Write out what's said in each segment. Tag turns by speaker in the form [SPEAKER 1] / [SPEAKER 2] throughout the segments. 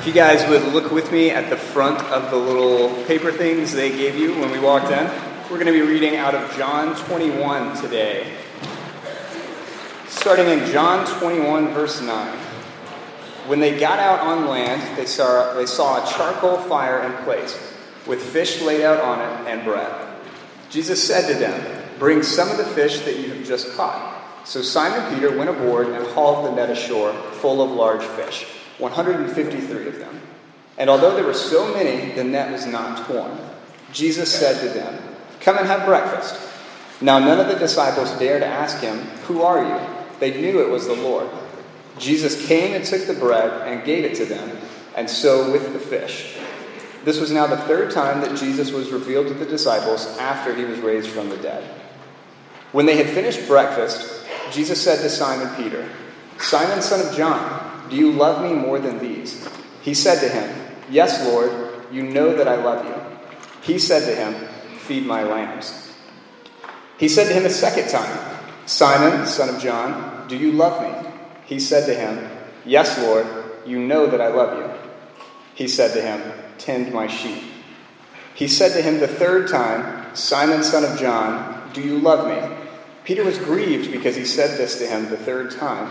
[SPEAKER 1] If you guys would look with me at the front of the little paper things they gave you when we walked in, we're going to be reading out of John 21 today. Starting in John 21, verse 9. When they got out on land, they saw, they saw a charcoal fire in place, with fish laid out on it and bread. Jesus said to them, Bring some of the fish that you have just caught. So Simon Peter went aboard and hauled the net ashore full of large fish. 153 of them. And although there were so many, the net was not torn. Jesus said to them, Come and have breakfast. Now none of the disciples dared to ask him, Who are you? They knew it was the Lord. Jesus came and took the bread and gave it to them, and so with the fish. This was now the third time that Jesus was revealed to the disciples after he was raised from the dead. When they had finished breakfast, Jesus said to Simon Peter, Simon, son of John, do you love me more than these? He said to him, Yes, Lord, you know that I love you. He said to him, Feed my lambs. He said to him a second time, Simon, son of John, do you love me? He said to him, Yes, Lord, you know that I love you. He said to him, Tend my sheep. He said to him the third time, Simon, son of John, do you love me? Peter was grieved because he said this to him the third time.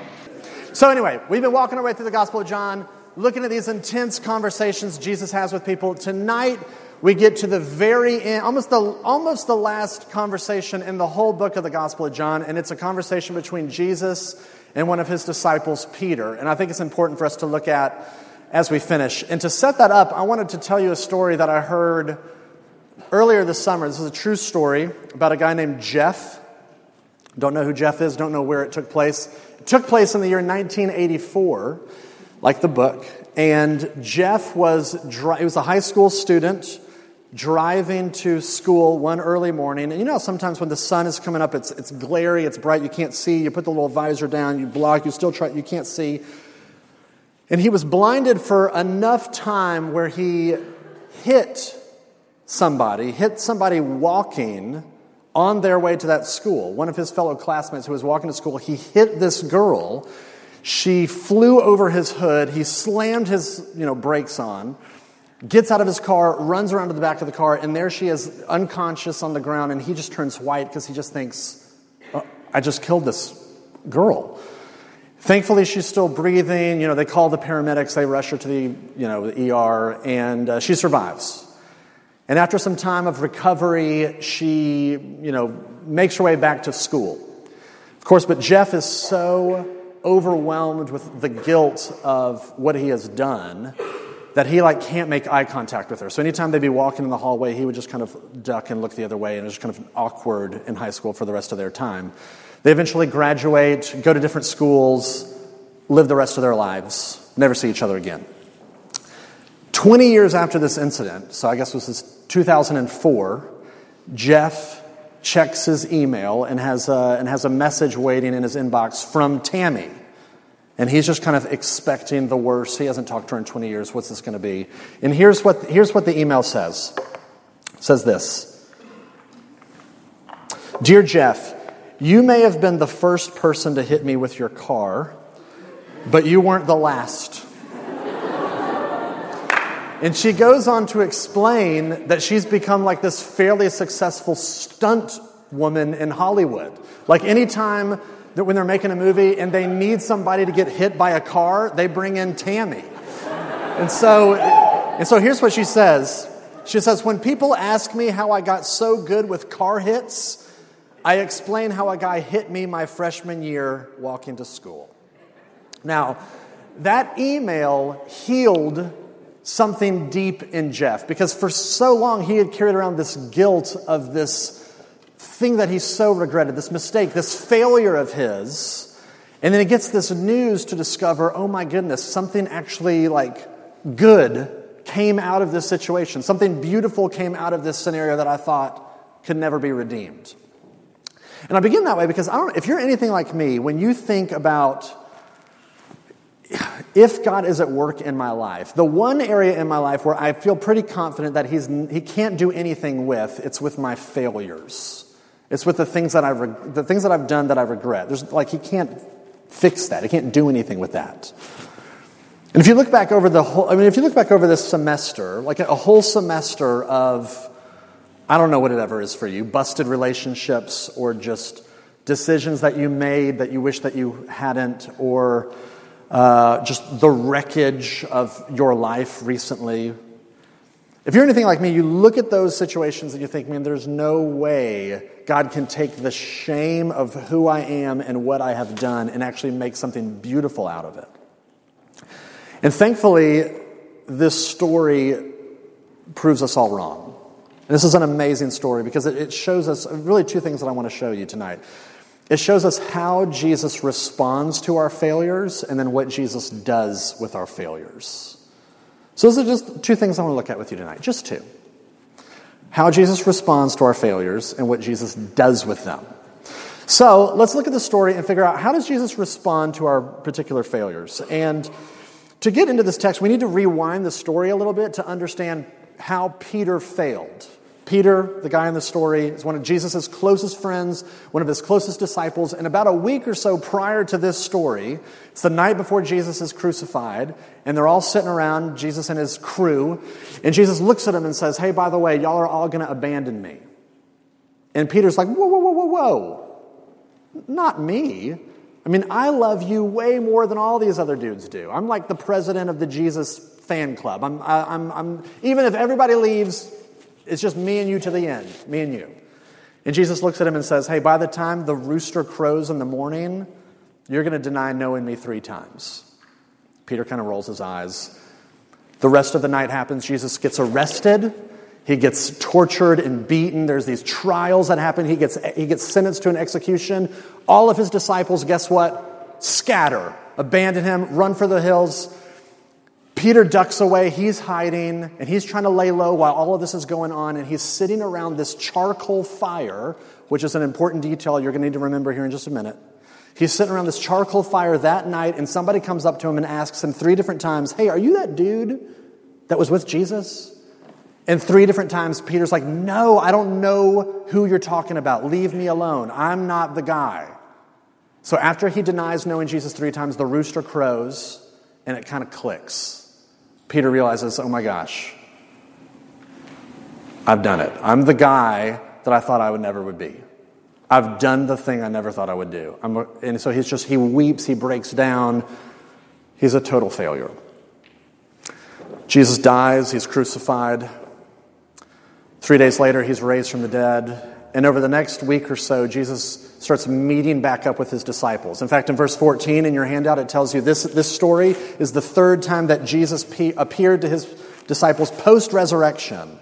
[SPEAKER 2] So, anyway, we've been walking our way through the Gospel of John, looking at these intense conversations Jesus has with people. Tonight, we get to the very end, almost the, almost the last conversation in the whole book of the Gospel of John, and it's a conversation between Jesus and one of his disciples, Peter. And I think it's important for us to look at as we finish. And to set that up, I wanted to tell you a story that I heard earlier this summer. This is a true story about a guy named Jeff. Don't know who Jeff is, don't know where it took place. Took place in the year 1984, like the book. And Jeff was, he was a high school student driving to school one early morning. And you know, sometimes when the sun is coming up, it's, it's glary, it's bright, you can't see. You put the little visor down, you block, you still try, you can't see. And he was blinded for enough time where he hit somebody, hit somebody walking on their way to that school, one of his fellow classmates who was walking to school, he hit this girl. She flew over his hood. He slammed his you know, brakes on, gets out of his car, runs around to the back of the car, and there she is unconscious on the ground. And he just turns white because he just thinks, oh, I just killed this girl. Thankfully, she's still breathing. You know, they call the paramedics, they rush her to the, you know, the ER, and uh, she survives. And after some time of recovery, she, you know, makes her way back to school. Of course, but Jeff is so overwhelmed with the guilt of what he has done that he like can't make eye contact with her. So anytime they'd be walking in the hallway, he would just kind of duck and look the other way, and it was kind of awkward in high school for the rest of their time. They eventually graduate, go to different schools, live the rest of their lives, never see each other again. 20 years after this incident, so I guess this is 2004, Jeff checks his email and has, a, and has a message waiting in his inbox from Tammy. And he's just kind of expecting the worst. He hasn't talked to her in 20 years. What's this going to be? And here's what, here's what the email says. It says this Dear Jeff, you may have been the first person to hit me with your car, but you weren't the last. And she goes on to explain that she's become like this fairly successful stunt woman in Hollywood. Like anytime that when they're making a movie and they need somebody to get hit by a car, they bring in Tammy. And so, and so here's what she says. She says, When people ask me how I got so good with car hits, I explain how a guy hit me my freshman year walking to school. Now, that email healed something deep in Jeff because for so long he had carried around this guilt of this thing that he so regretted, this mistake, this failure of his. And then he gets this news to discover, oh my goodness, something actually like good came out of this situation. Something beautiful came out of this scenario that I thought could never be redeemed. And I begin that way because I don't if you're anything like me, when you think about if God is at work in my life, the one area in my life where I feel pretty confident that he's, he can't do anything with, it's with my failures. It's with the things that I the things that I've done that I regret. There's like he can't fix that. He can't do anything with that. And if you look back over the whole, I mean, if you look back over this semester, like a whole semester of, I don't know what it ever is for you, busted relationships or just decisions that you made that you wish that you hadn't, or uh, just the wreckage of your life recently. If you're anything like me, you look at those situations and you think, man, there's no way God can take the shame of who I am and what I have done and actually make something beautiful out of it. And thankfully, this story proves us all wrong. And this is an amazing story because it shows us really two things that I want to show you tonight. It shows us how Jesus responds to our failures and then what Jesus does with our failures. So, those are just two things I want to look at with you tonight. Just two. How Jesus responds to our failures and what Jesus does with them. So, let's look at the story and figure out how does Jesus respond to our particular failures. And to get into this text, we need to rewind the story a little bit to understand how Peter failed. Peter, the guy in the story, is one of Jesus' closest friends, one of his closest disciples. And about a week or so prior to this story, it's the night before Jesus is crucified, and they're all sitting around, Jesus and his crew. And Jesus looks at them and says, Hey, by the way, y'all are all going to abandon me. And Peter's like, Whoa, whoa, whoa, whoa, whoa. Not me. I mean, I love you way more than all these other dudes do. I'm like the president of the Jesus fan club. I'm, I'm, I'm, even if everybody leaves, it's just me and you to the end, me and you. And Jesus looks at him and says, Hey, by the time the rooster crows in the morning, you're going to deny knowing me three times. Peter kind of rolls his eyes. The rest of the night happens. Jesus gets arrested. He gets tortured and beaten. There's these trials that happen. He gets, he gets sentenced to an execution. All of his disciples, guess what? Scatter, abandon him, run for the hills. Peter ducks away, he's hiding, and he's trying to lay low while all of this is going on, and he's sitting around this charcoal fire, which is an important detail you're going to need to remember here in just a minute. He's sitting around this charcoal fire that night, and somebody comes up to him and asks him three different times, Hey, are you that dude that was with Jesus? And three different times, Peter's like, No, I don't know who you're talking about. Leave me alone. I'm not the guy. So after he denies knowing Jesus three times, the rooster crows, and it kind of clicks. Peter realizes, oh my gosh, I've done it. I'm the guy that I thought I would never would be. I've done the thing I never thought I would do. A, and so he's just, he weeps, he breaks down. He's a total failure. Jesus dies, he's crucified. Three days later, he's raised from the dead. And over the next week or so, Jesus starts meeting back up with his disciples. In fact, in verse 14 in your handout, it tells you this, this story is the third time that Jesus appeared to his disciples post resurrection.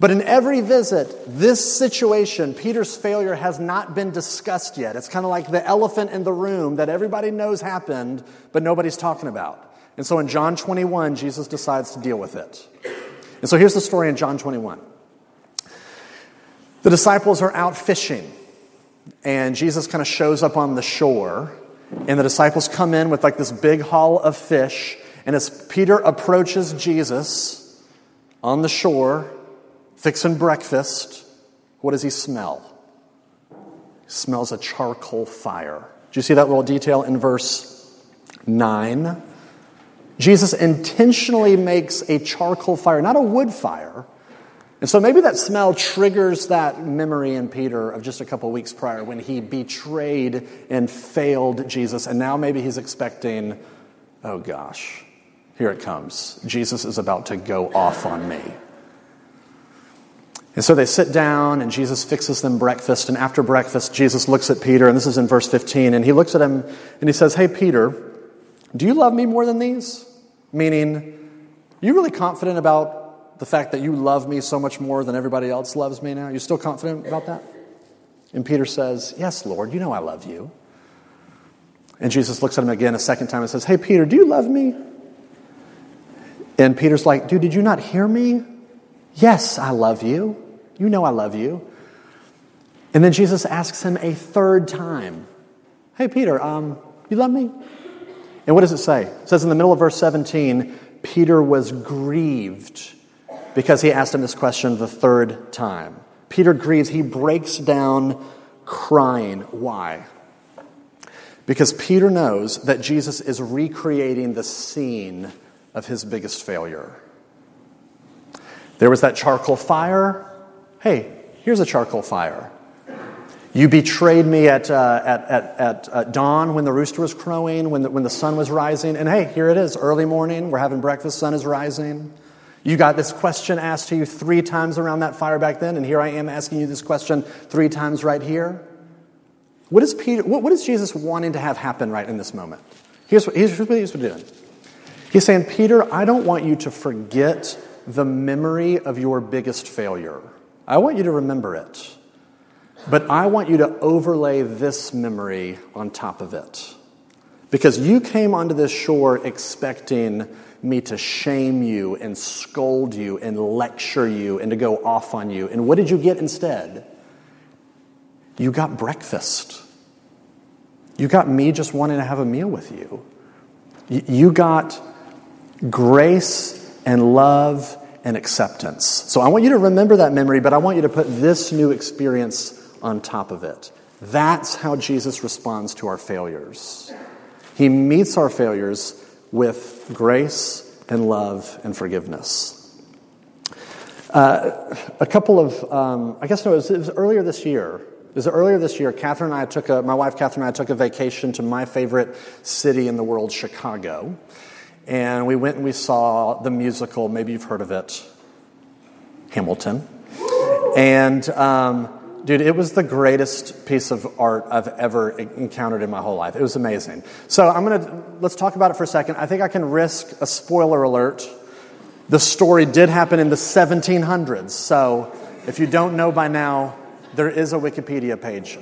[SPEAKER 2] But in every visit, this situation, Peter's failure, has not been discussed yet. It's kind of like the elephant in the room that everybody knows happened, but nobody's talking about. And so in John 21, Jesus decides to deal with it. And so here's the story in John 21. The disciples are out fishing and Jesus kind of shows up on the shore, and the disciples come in with like this big haul of fish. And as Peter approaches Jesus on the shore, fixing breakfast, what does he smell? He smells a charcoal fire. Do you see that little detail in verse 9? Jesus intentionally makes a charcoal fire, not a wood fire, and so maybe that smell triggers that memory in Peter of just a couple weeks prior when he betrayed and failed Jesus. And now maybe he's expecting, oh gosh, here it comes. Jesus is about to go off on me. And so they sit down, and Jesus fixes them breakfast. And after breakfast, Jesus looks at Peter, and this is in verse 15, and he looks at him and he says, Hey, Peter, do you love me more than these? Meaning, are you really confident about the fact that you love me so much more than everybody else loves me now? Are you still confident about that? And Peter says, Yes, Lord, you know I love you. And Jesus looks at him again a second time and says, Hey, Peter, do you love me? And Peter's like, Dude, did you not hear me? Yes, I love you. You know I love you. And then Jesus asks him a third time, Hey, Peter, um, you love me? And what does it say? It says in the middle of verse 17, Peter was grieved because he asked him this question the third time. Peter grieves. He breaks down crying. Why? Because Peter knows that Jesus is recreating the scene of his biggest failure. There was that charcoal fire. Hey, here's a charcoal fire. You betrayed me at, uh, at, at, at uh, dawn when the rooster was crowing, when the, when the sun was rising. And hey, here it is, early morning. We're having breakfast, sun is rising. You got this question asked to you three times around that fire back then, and here I am asking you this question three times right here. What is, Peter, what, what is Jesus wanting to have happen right in this moment? Here's what, here's what he's doing. He's saying, Peter, I don't want you to forget the memory of your biggest failure. I want you to remember it. But I want you to overlay this memory on top of it. Because you came onto this shore expecting me to shame you and scold you and lecture you and to go off on you. And what did you get instead? You got breakfast. You got me just wanting to have a meal with you. You got grace and love and acceptance. So I want you to remember that memory, but I want you to put this new experience on top of it. That's how Jesus responds to our failures. He meets our failures with grace and love and forgiveness. Uh, a couple of, um, I guess no, it was, it was earlier this year. It was earlier this year. Catherine and I took a, my wife Catherine and I took a vacation to my favorite city in the world, Chicago. And we went and we saw the musical, maybe you've heard of it, Hamilton. And um, dude, it was the greatest piece of art I've ever encountered in my whole life. It was amazing. So I'm gonna let's talk about it for a second. I think I can risk a spoiler alert. The story did happen in the 1700s. So if you don't know by now, there is a Wikipedia page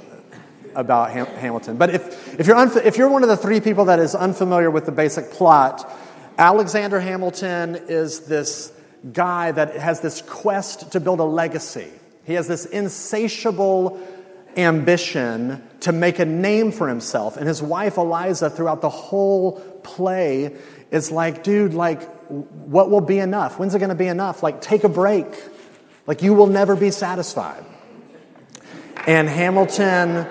[SPEAKER 2] about Ham- Hamilton. But if, if, you're unf- if you're one of the three people that is unfamiliar with the basic plot, Alexander Hamilton is this guy that has this quest to build a legacy. He has this insatiable ambition to make a name for himself. And his wife, Eliza, throughout the whole play, is like, dude, like, what will be enough? When's it going to be enough? Like, take a break. Like, you will never be satisfied. And Hamilton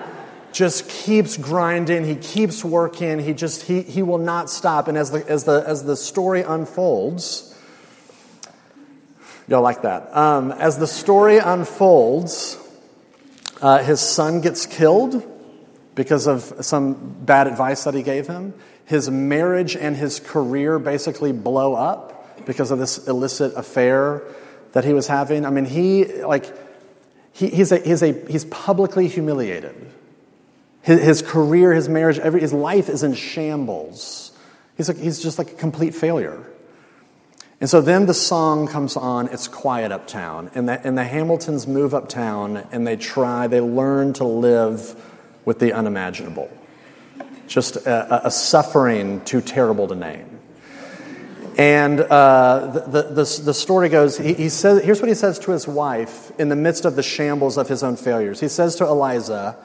[SPEAKER 2] just keeps grinding. He keeps working. He just, he, he will not stop. And as the, as the, as the story unfolds, Y'all like that. Um, as the story unfolds, uh, his son gets killed because of some bad advice that he gave him. His marriage and his career basically blow up because of this illicit affair that he was having. I mean, he, like, he, he's, a, he's, a, he's publicly humiliated. His, his career, his marriage, every, his life is in shambles. He's, a, he's just like a complete failure. And so then the song comes on, it's quiet uptown. And the, and the Hamiltons move uptown and they try, they learn to live with the unimaginable. Just a, a suffering too terrible to name. And uh, the, the, the, story goes he, he says, here's what he says to his wife in the midst of the shambles of his own failures. He says to Eliza,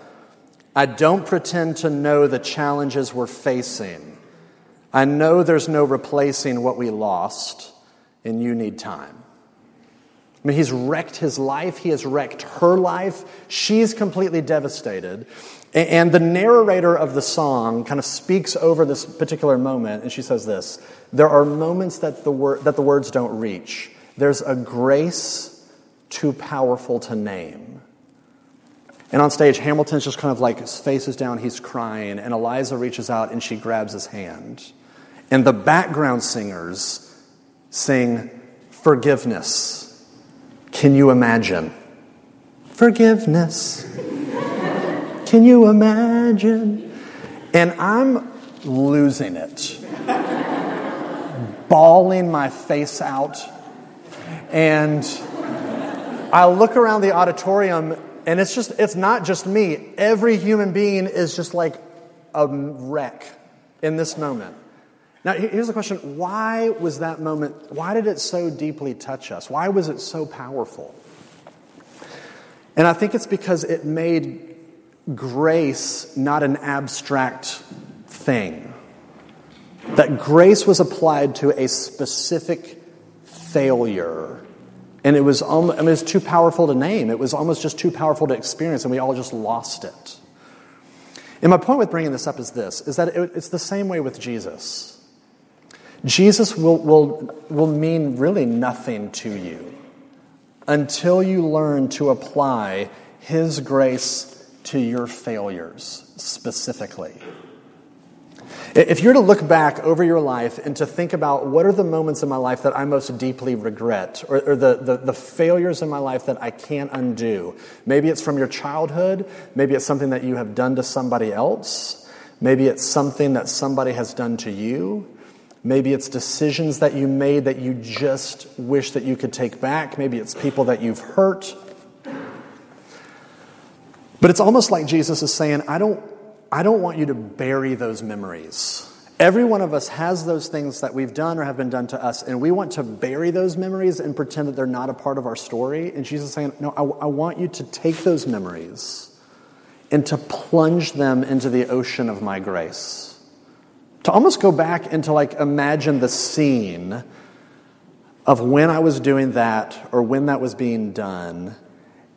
[SPEAKER 2] I don't pretend to know the challenges we're facing. I know there's no replacing what we lost and you need time. I mean, he's wrecked his life. He has wrecked her life. She's completely devastated. And the narrator of the song kind of speaks over this particular moment, and she says this There are moments that the, wor- that the words don't reach. There's a grace too powerful to name. And on stage, Hamilton's just kind of like his face is down, he's crying, and Eliza reaches out and she grabs his hand. And the background singers sing forgiveness. Can you imagine? forgiveness. Can you imagine? And I'm losing it, bawling my face out. And I look around the auditorium, and it's just, it's not just me. Every human being is just like a wreck in this moment. Now, here's the question why was that moment, why did it so deeply touch us? Why was it so powerful? And I think it's because it made grace not an abstract thing. That grace was applied to a specific failure. And it was, almost, I mean, it's too powerful to name. It was almost just too powerful to experience, and we all just lost it. And my point with bringing this up is this is that it, it's the same way with Jesus. Jesus will, will, will mean really nothing to you until you learn to apply His grace to your failures specifically. If you're to look back over your life and to think about what are the moments in my life that I most deeply regret, or, or the, the, the, failures in my life that I can't undo, maybe it's from your childhood, maybe it's something that you have done to somebody else, maybe it's something that somebody has done to you, maybe it's decisions that you made that you just wish that you could take back, maybe it's people that you've hurt. But it's almost like Jesus is saying, I don't I don't want you to bury those memories. Every one of us has those things that we've done or have been done to us, and we want to bury those memories and pretend that they're not a part of our story. And Jesus is saying, No, I, I want you to take those memories and to plunge them into the ocean of my grace. To almost go back and to like imagine the scene of when I was doing that or when that was being done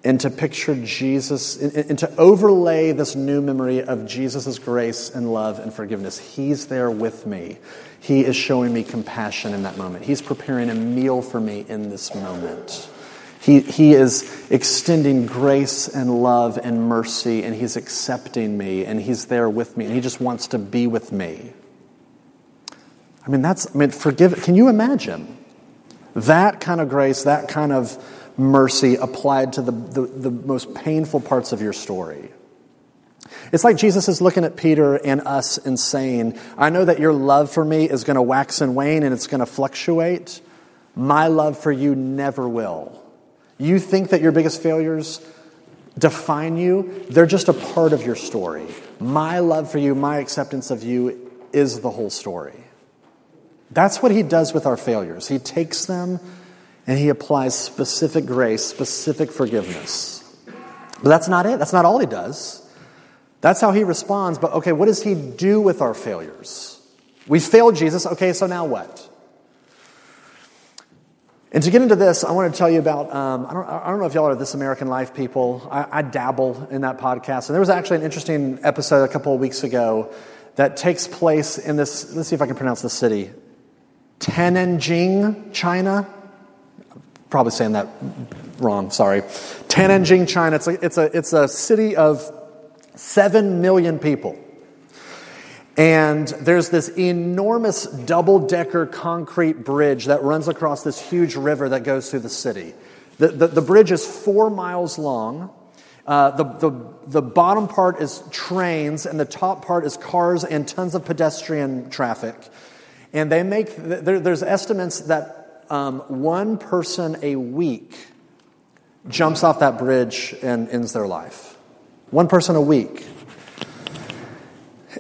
[SPEAKER 2] and to picture Jesus, and, to overlay this new memory of Jesus' grace and love and forgiveness. He's there with me. He is showing me compassion in that moment. He's preparing a meal for me in this moment. He, he is extending grace and love and mercy, and He's accepting me, and He's there with me, and He just wants to be with me. I mean, that's, I mean, forgive, can you imagine that kind of grace, that kind of mercy applied to the, the, the, most painful parts of your story. It's like Jesus is looking at Peter and us and saying, I know that your love for me is going to wax and wane and it's going to fluctuate. My love for you never will. You think that your biggest failures define you, they're just a part of your story. My love for you, my acceptance of you is the whole story. That's what he does with our failures. He takes them and he applies specific grace, specific forgiveness. But that's not it. That's not all he does. That's how he responds. But okay, what does he do with our failures? We failed Jesus. Okay, so now what? And to get into this, I want to tell you about. Um, I, don't, I don't know if y'all are This American Life people. I, I dabble in that podcast. And there was actually an interesting episode a couple of weeks ago that takes place in this. Let's see if I can pronounce the city Tianjin, China probably saying that wrong, sorry. Tianjin, China. It's a, it's a, it's a city of 7 million people. And there's this enormous double decker concrete bridge that runs across this huge river that goes through the city. The, the, the bridge is four miles long. Uh, the, the, the bottom part is trains, and the top part is cars and tons of pedestrian traffic. And they make, there, there's estimates that um, one person a week jumps off that bridge and ends their life. One person a week.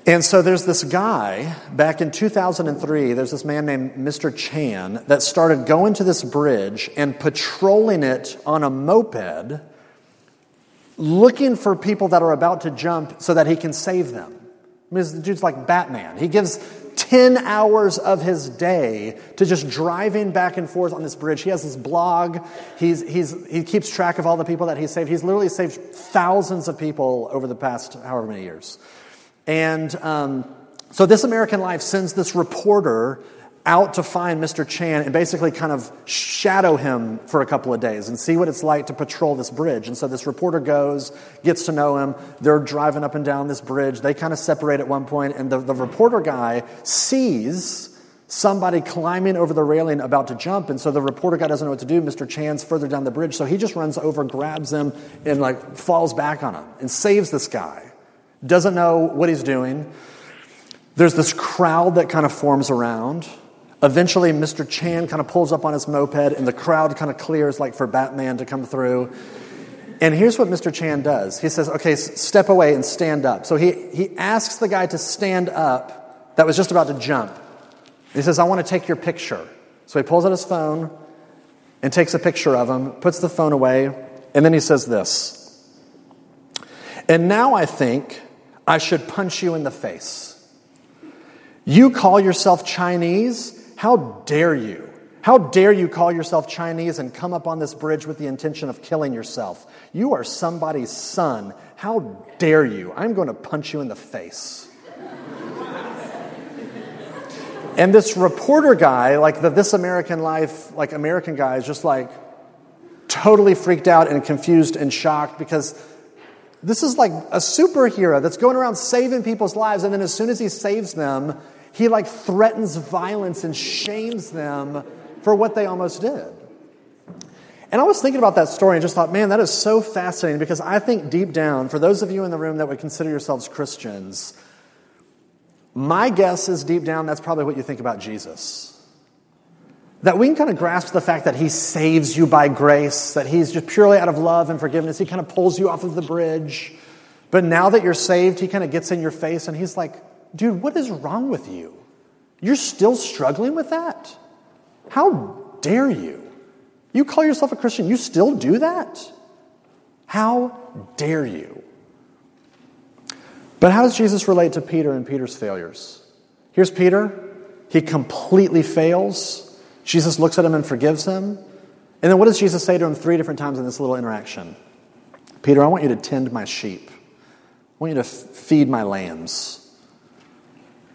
[SPEAKER 2] And so there's this guy back in 2003, there's this man named Mr. Chan that started going to this bridge and patrolling it on a moped, looking for people that are about to jump so that he can save them. I mean, the dude's like Batman. He gives 10 hours of his day to just driving back and forth on this bridge. He has this blog. He's, he's, he keeps track of all the people that he saved. He's literally saved thousands of people over the past however many years. And um, so This American Life sends this reporter out to find Mr. Chan and basically kind of shadow him for a couple of days and see what it's like to patrol this bridge. And so this reporter goes, gets to know him. They're driving up and down this bridge. They kind of separate at one point, and the, the reporter guy sees somebody climbing over the railing about to jump. And so the reporter guy doesn't know what to do. Mr. Chan's further down the bridge. So he just runs over, grabs him, and like falls back on him and saves this guy. Doesn't know what he's doing. There's this crowd that kind of forms around. Eventually, Mr. Chan kind of pulls up on his moped, and the crowd kind of clears like for Batman to come through. And here's what Mr. Chan does. He says, okay, step away and stand up. So he, he asks the guy to stand up that was just about to jump. He says, I want to take your picture. So he pulls out his phone and takes a picture of him, puts the phone away, and then he says this. And now I think I should punch you in the face. You call yourself Chinese? How dare you? How dare you call yourself Chinese and come up on this bridge with the intention of killing yourself? You are somebody's son. How dare you? I'm going to punch you in the face. And this reporter guy, like the This American Life, like American guy, is just like totally freaked out and confused and shocked because this is like a superhero that's going around saving people's lives. And then as soon as he saves them, he like threatens violence and shames them for what they almost did. And I was thinking about that story and just thought, man, that is so fascinating because I think deep down, for those of you in the room that would consider yourselves Christians, my guess is deep down, that's probably what you think about Jesus. That we can kind of grasp the fact that he saves you by grace, that he's just purely out of love and forgiveness. He kind of pulls you off of the bridge. But now that you're saved, he kind of gets in your face and he's like, dude, what is wrong with you? You're still struggling with that? How dare you? You call yourself a Christian, you still do that? How dare you? But how does Jesus relate to Peter and Peter's failures? Here's Peter. He completely fails. Jesus looks at him and forgives him. And then what does Jesus say to him three different times in this little interaction? Peter, I want you to tend my sheep. I want you to feed my lambs.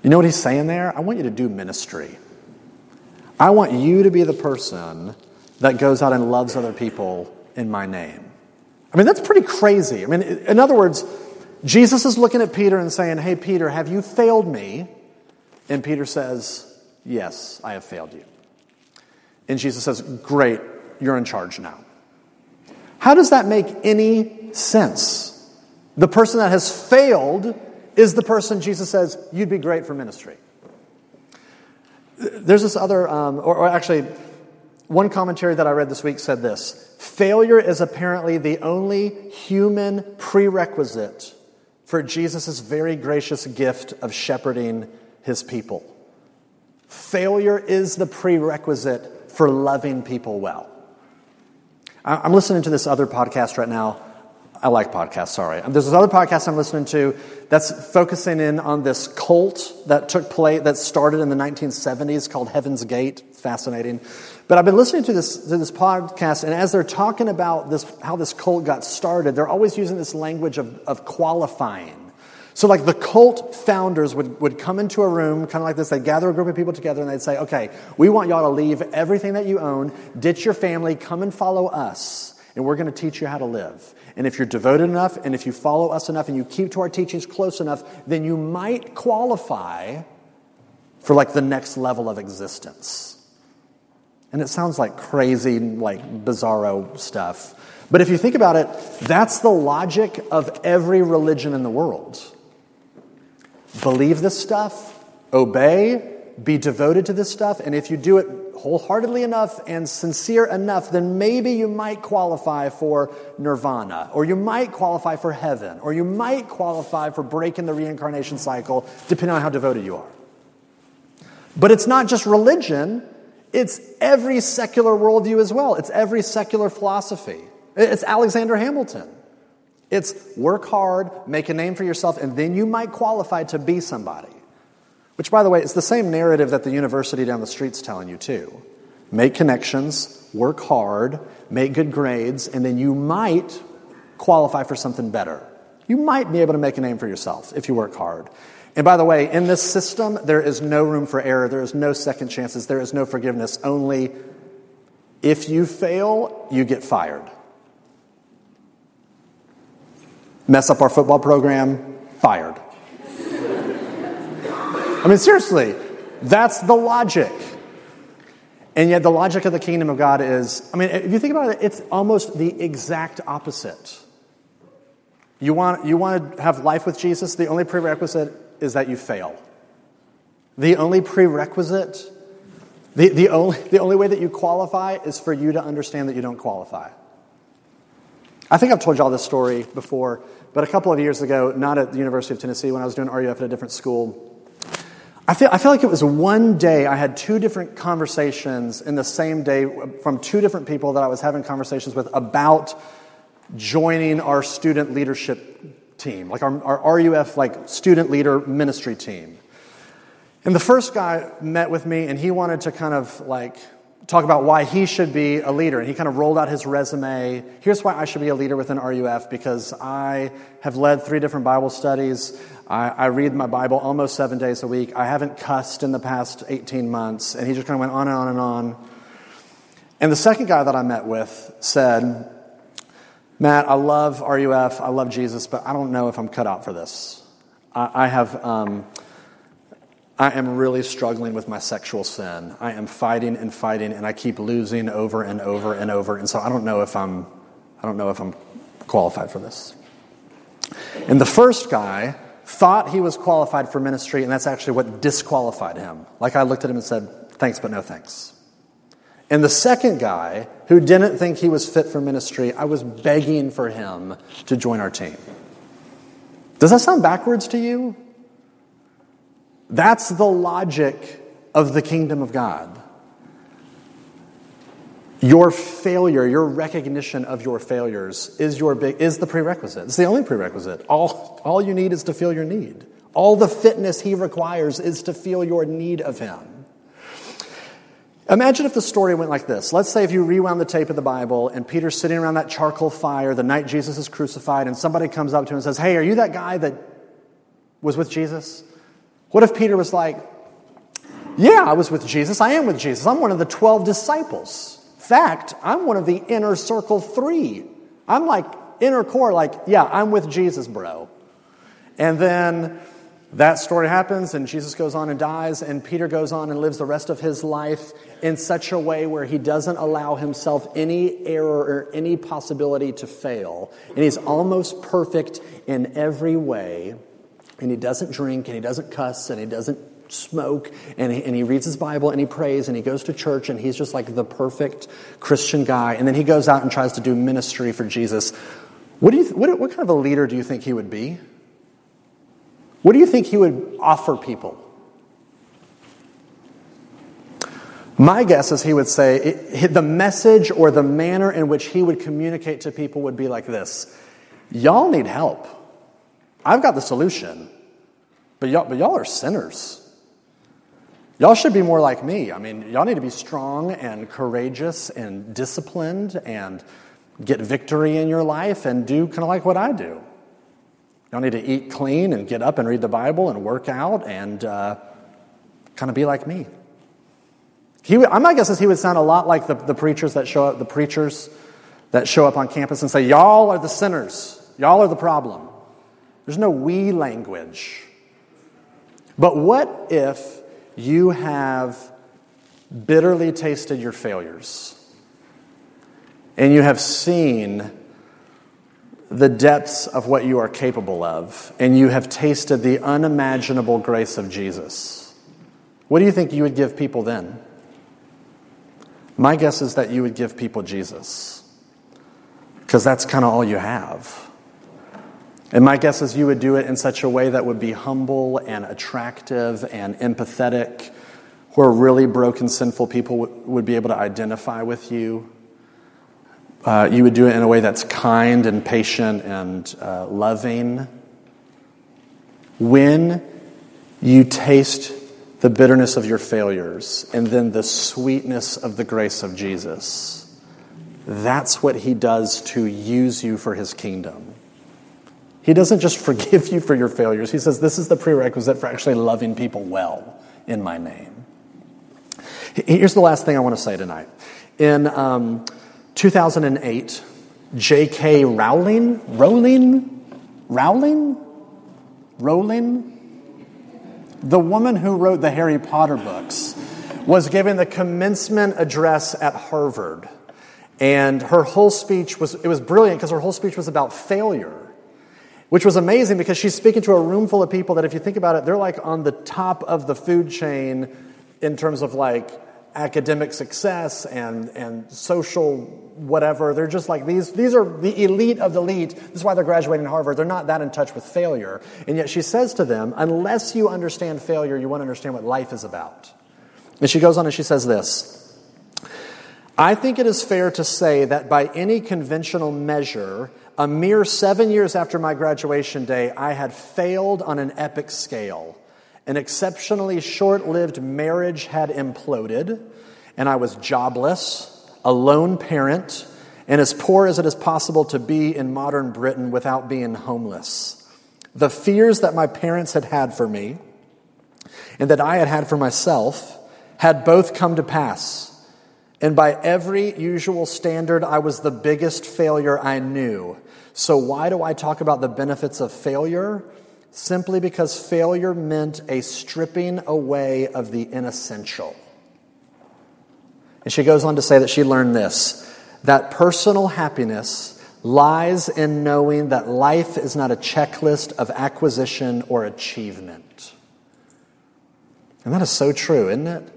[SPEAKER 2] You know what he's saying there? I want you to do ministry. I want you to be the person that goes out and loves other people in my name. I mean, that's pretty crazy. I mean, in other words, Jesus is looking at Peter and saying, Hey, Peter, have you failed me? And Peter says, Yes, I have failed you. And Jesus says, Great, you're in charge now. How does that make any sense? The person that has failed is the person Jesus says, You'd be great for ministry. There's this other, um, or, or actually, one commentary that I read this week said this Failure is apparently the only human prerequisite for Jesus' very gracious gift of shepherding his people. Failure is the prerequisite for loving people well. I'm listening to this other podcast right now. I like podcasts, sorry. There's this other podcast I'm listening to that's focusing in on this cult that took place, that started in the 1970s called Heaven's Gate. Fascinating. But I've been listening to this, to this podcast, and as they're talking about this, how this cult got started, they're always using this language of, of qualifying. So, like the cult founders would, would come into a room, kind of like this, they'd gather a group of people together and they'd say, okay, we want y'all to leave everything that you own, ditch your family, come and follow us, and we're going to teach you how to live. And if you're devoted enough, and if you follow us enough, and you keep to our teachings close enough, then you might qualify for like the next level of existence. And it sounds like crazy, like bizarro stuff. But if you think about it, that's the logic of every religion in the world. Believe this stuff, obey, be devoted to this stuff, and if you do it wholeheartedly enough and sincere enough, then maybe you might qualify for nirvana, or you might qualify for heaven, or you might qualify for breaking the reincarnation cycle, depending on how devoted you are. But it's not just religion, it's every secular worldview as well. It's every secular philosophy. It's Alexander Hamilton. It's work hard, make a name for yourself, and then you might qualify to be somebody. Which, by the way, is the same narrative that the university down the street's telling you, too. Make connections, work hard, make good grades, and then you might qualify for something better. You might be able to make a name for yourself if you work hard. And by the way, in this system, there is no room for error. There is no second chances. There is no forgiveness. Only if you fail, you get fired. Mess up our football program, fired. I mean, seriously, That's the logic. And yet, the logic of the kingdom of God is I mean, if you think about it, it's almost the exact opposite. You want, you want to have life with Jesus, the only prerequisite is that you fail. The only prerequisite, the, the, only, the only way that you qualify is for you to understand that you don't qualify. I think I've told y'all this story before, but a couple of years ago, not at the University of Tennessee, when I was doing RUF at a different school, I feel, I feel like it was one day I had two different conversations in the same day from two different people that I was having conversations with about joining our student leadership team, like our, our RUF like student leader ministry team. And the first guy met with me and he wanted to kind of like talk about why he should be a leader. And he kind of rolled out his resume. Here's why I should be a leader within RUF because I have led three different Bible studies. I, I, read my Bible almost seven days a week. I haven't cussed in the past 18 months. And he just kind of went on and on and on. And the second guy that I met with said, Matt, I love RUF, I love Jesus, but I don't know if I'm cut out for this. I, I have. Um, I am really struggling with my sexual sin. I am fighting and fighting, and I keep losing over and over and over. And so I don't know if I'm, I don't know if I'm qualified for this. And the first guy thought he was qualified for ministry, and that's actually what disqualified him. Like I looked at him and said, "Thanks, but no thanks." And the second guy, who didn't think he was fit for ministry, I was begging for him to join our team. Does that sound backwards to you? That's the logic of the kingdom of God. Your failure, your recognition of your failures is, your big, is the prerequisite. It's the only prerequisite. All, all you need is to feel your need. All the fitness he requires is to feel your need of him. Imagine if the story went like this. Let's say if you rewound the tape of the Bible and Peter's sitting around that charcoal fire the night Jesus is crucified, and somebody comes up to him and says, Hey, are you that guy that was with Jesus? What if Peter was like, Yeah, I was with Jesus. I am with Jesus. I'm one of the 12 disciples. Fact, I'm one of the inner circle three. I'm like inner core, like, yeah, I'm with Jesus, bro. And then that story happens, and Jesus goes on and dies, and Peter goes on and lives the rest of his life in such a way where he doesn't allow himself any error or any possibility to fail. And he's almost perfect in every way. And he doesn't drink, and he doesn't cuss, and he doesn't smoke and he, and he reads his Bible and he prays and he goes to church and he's just like the perfect Christian guy. And then he goes out and tries to do ministry for Jesus. What, do you, what, what kind of a leader do you think he would be? What do you think he would offer people? My guess is he would say it, the message or the manner in which he would communicate to people would be like this Y'all need help. I've got the solution, but y'all, but y'all are sinners. Y'all should be more like me. I mean, y'all need to be strong and courageous and disciplined and get victory in your life and do kind of like what I do. Y'all need to eat clean and get up and read the Bible and work out and uh, kind of be like me. He, my guess is he would sound a lot like the, the preachers that show up, the preachers that show up on campus and say, Y'all are the sinners. Y'all are the problem. There's no we language. But what if you have bitterly tasted your failures and you have seen the depths of what you are capable of, and you have tasted the unimaginable grace of Jesus, what do you think you would give people then? My guess is that you would give people Jesus, because that's kind of all you have. And my guess is you would do it in such a way that would be humble and attractive and empathetic, where really broken, sinful people would be able to identify with you. Uh, you would do it in a way that's kind and patient and uh, loving. When you taste the bitterness of your failures and then the sweetness of the grace of Jesus, that's what he does to use you for his kingdom. He doesn't just forgive you for your failures. He says, This is the prerequisite for actually loving people well in my name. Here's the last thing I want to say tonight. In um, 2008, J.K. Rowling, Rowling, Rowling, Rowling, The woman who wrote the Harry Potter books was giving the commencement address at Harvard. And her whole speech was, it was brilliant because her whole speech was about failure, which was amazing because she's speaking to a room full of people that, if you think about it, they're like on the top of the food chain in terms of like academic success and, and social whatever. They're just like these, these are the elite of the elite. This is why they're graduating Harvard. They're not that in touch with failure. And yet she says to them, unless you understand failure, you won't understand what life is about. And she goes on and she says this. I think it is fair to say that by any conventional measure, a mere seven years after my graduation day, I had failed on an epic scale. An exceptionally short lived marriage had imploded, and I was jobless, a lone parent, and as poor as it is possible to be in modern Britain without being homeless. The fears that my parents had had for me and that I had had for myself had both come to pass. And by every usual standard, I was the biggest failure I knew. So, why do I talk about the benefits of failure? Simply because failure meant a stripping away of the inessential. And she goes on to say that she learned this that personal happiness lies in knowing that life is not a checklist of acquisition or achievement. And that is so true, isn't it?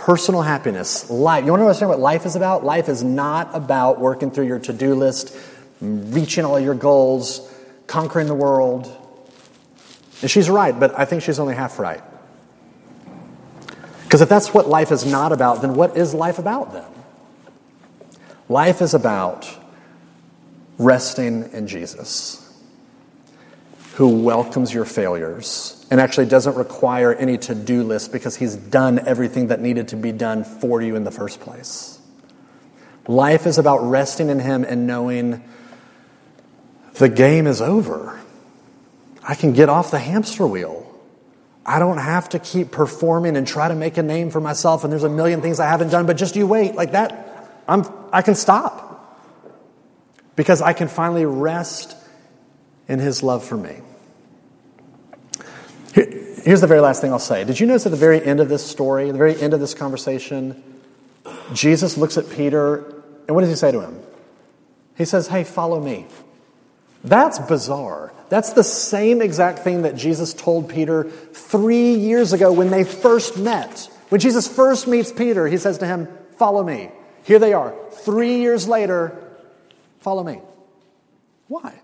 [SPEAKER 2] Personal happiness, life. You want to understand what life is about? Life is not about working through your to do list, reaching all your goals, conquering the world. And she's right, but I think she's only half right. Because if that's what life is not about, then what is life about then? Life is about resting in Jesus, who welcomes your failures and actually doesn't require any to do list because he's done everything that needed to be done for you in the first place. Life is about resting in him and knowing the game is over. I can get off the hamster wheel. I don't have to keep performing and try to make a name for myself, and there's a million things I haven't done, but just you wait. Like that, I'm, I can stop. Because I can finally rest in His love for me. Here's the very last thing I'll say. Did you notice at the very end of this story, the very end of this conversation, Jesus looks at Peter, and what does he say to him? He says, Hey, follow me. That's bizarre. That's the same exact thing that Jesus told Peter three years ago when they first met. When Jesus first meets Peter, he says to him, Follow me. Here they are. Three years later, follow me. Why?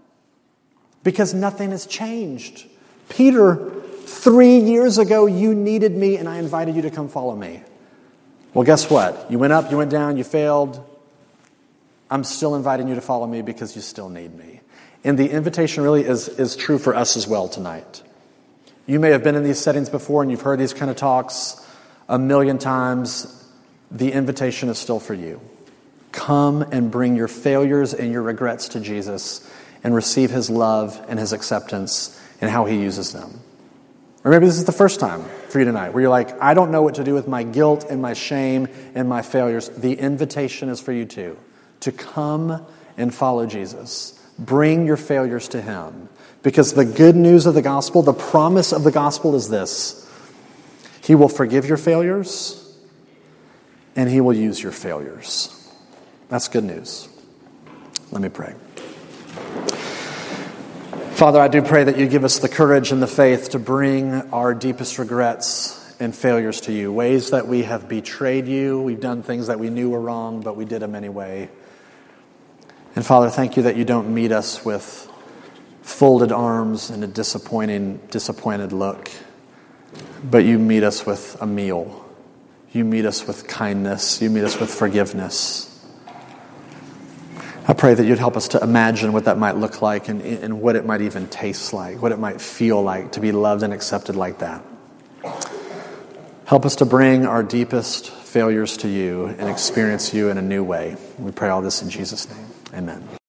[SPEAKER 2] Because nothing has changed. Peter, three years ago, you needed me and I invited you to come follow me. Well, guess what? You went up, you went down, you failed. I'm still inviting you to follow me because you still need me. And the invitation really is, is true for us as well tonight. You may have been in these settings before and you've heard these kind of talks a million times. The invitation is still for you. Come and bring your failures and your regrets to Jesus and receive his love and his acceptance and how he uses them. Or maybe this is the first time for you tonight where you're like, I don't know what to do with my guilt and my shame and my failures. The invitation is for you too to come and follow Jesus. Bring your failures to Him. Because the good news of the gospel, the promise of the gospel is this He will forgive your failures and He will use your failures. That's good news. Let me pray. Father, I do pray that you give us the courage and the faith to bring our deepest regrets and failures to you, ways that we have betrayed you, we've done things that we knew were wrong, but we did them anyway. And Father, thank you that you don't meet us with folded arms and a disappointing, disappointed look, but you meet us with a meal. You meet us with kindness. You meet us with forgiveness. I pray that you'd help us to imagine what that might look like and, and what it might even taste like, what it might feel like to be loved and accepted like that. Help us to bring our deepest failures to you and experience you in a new way. We pray all this in Jesus' name. Amen.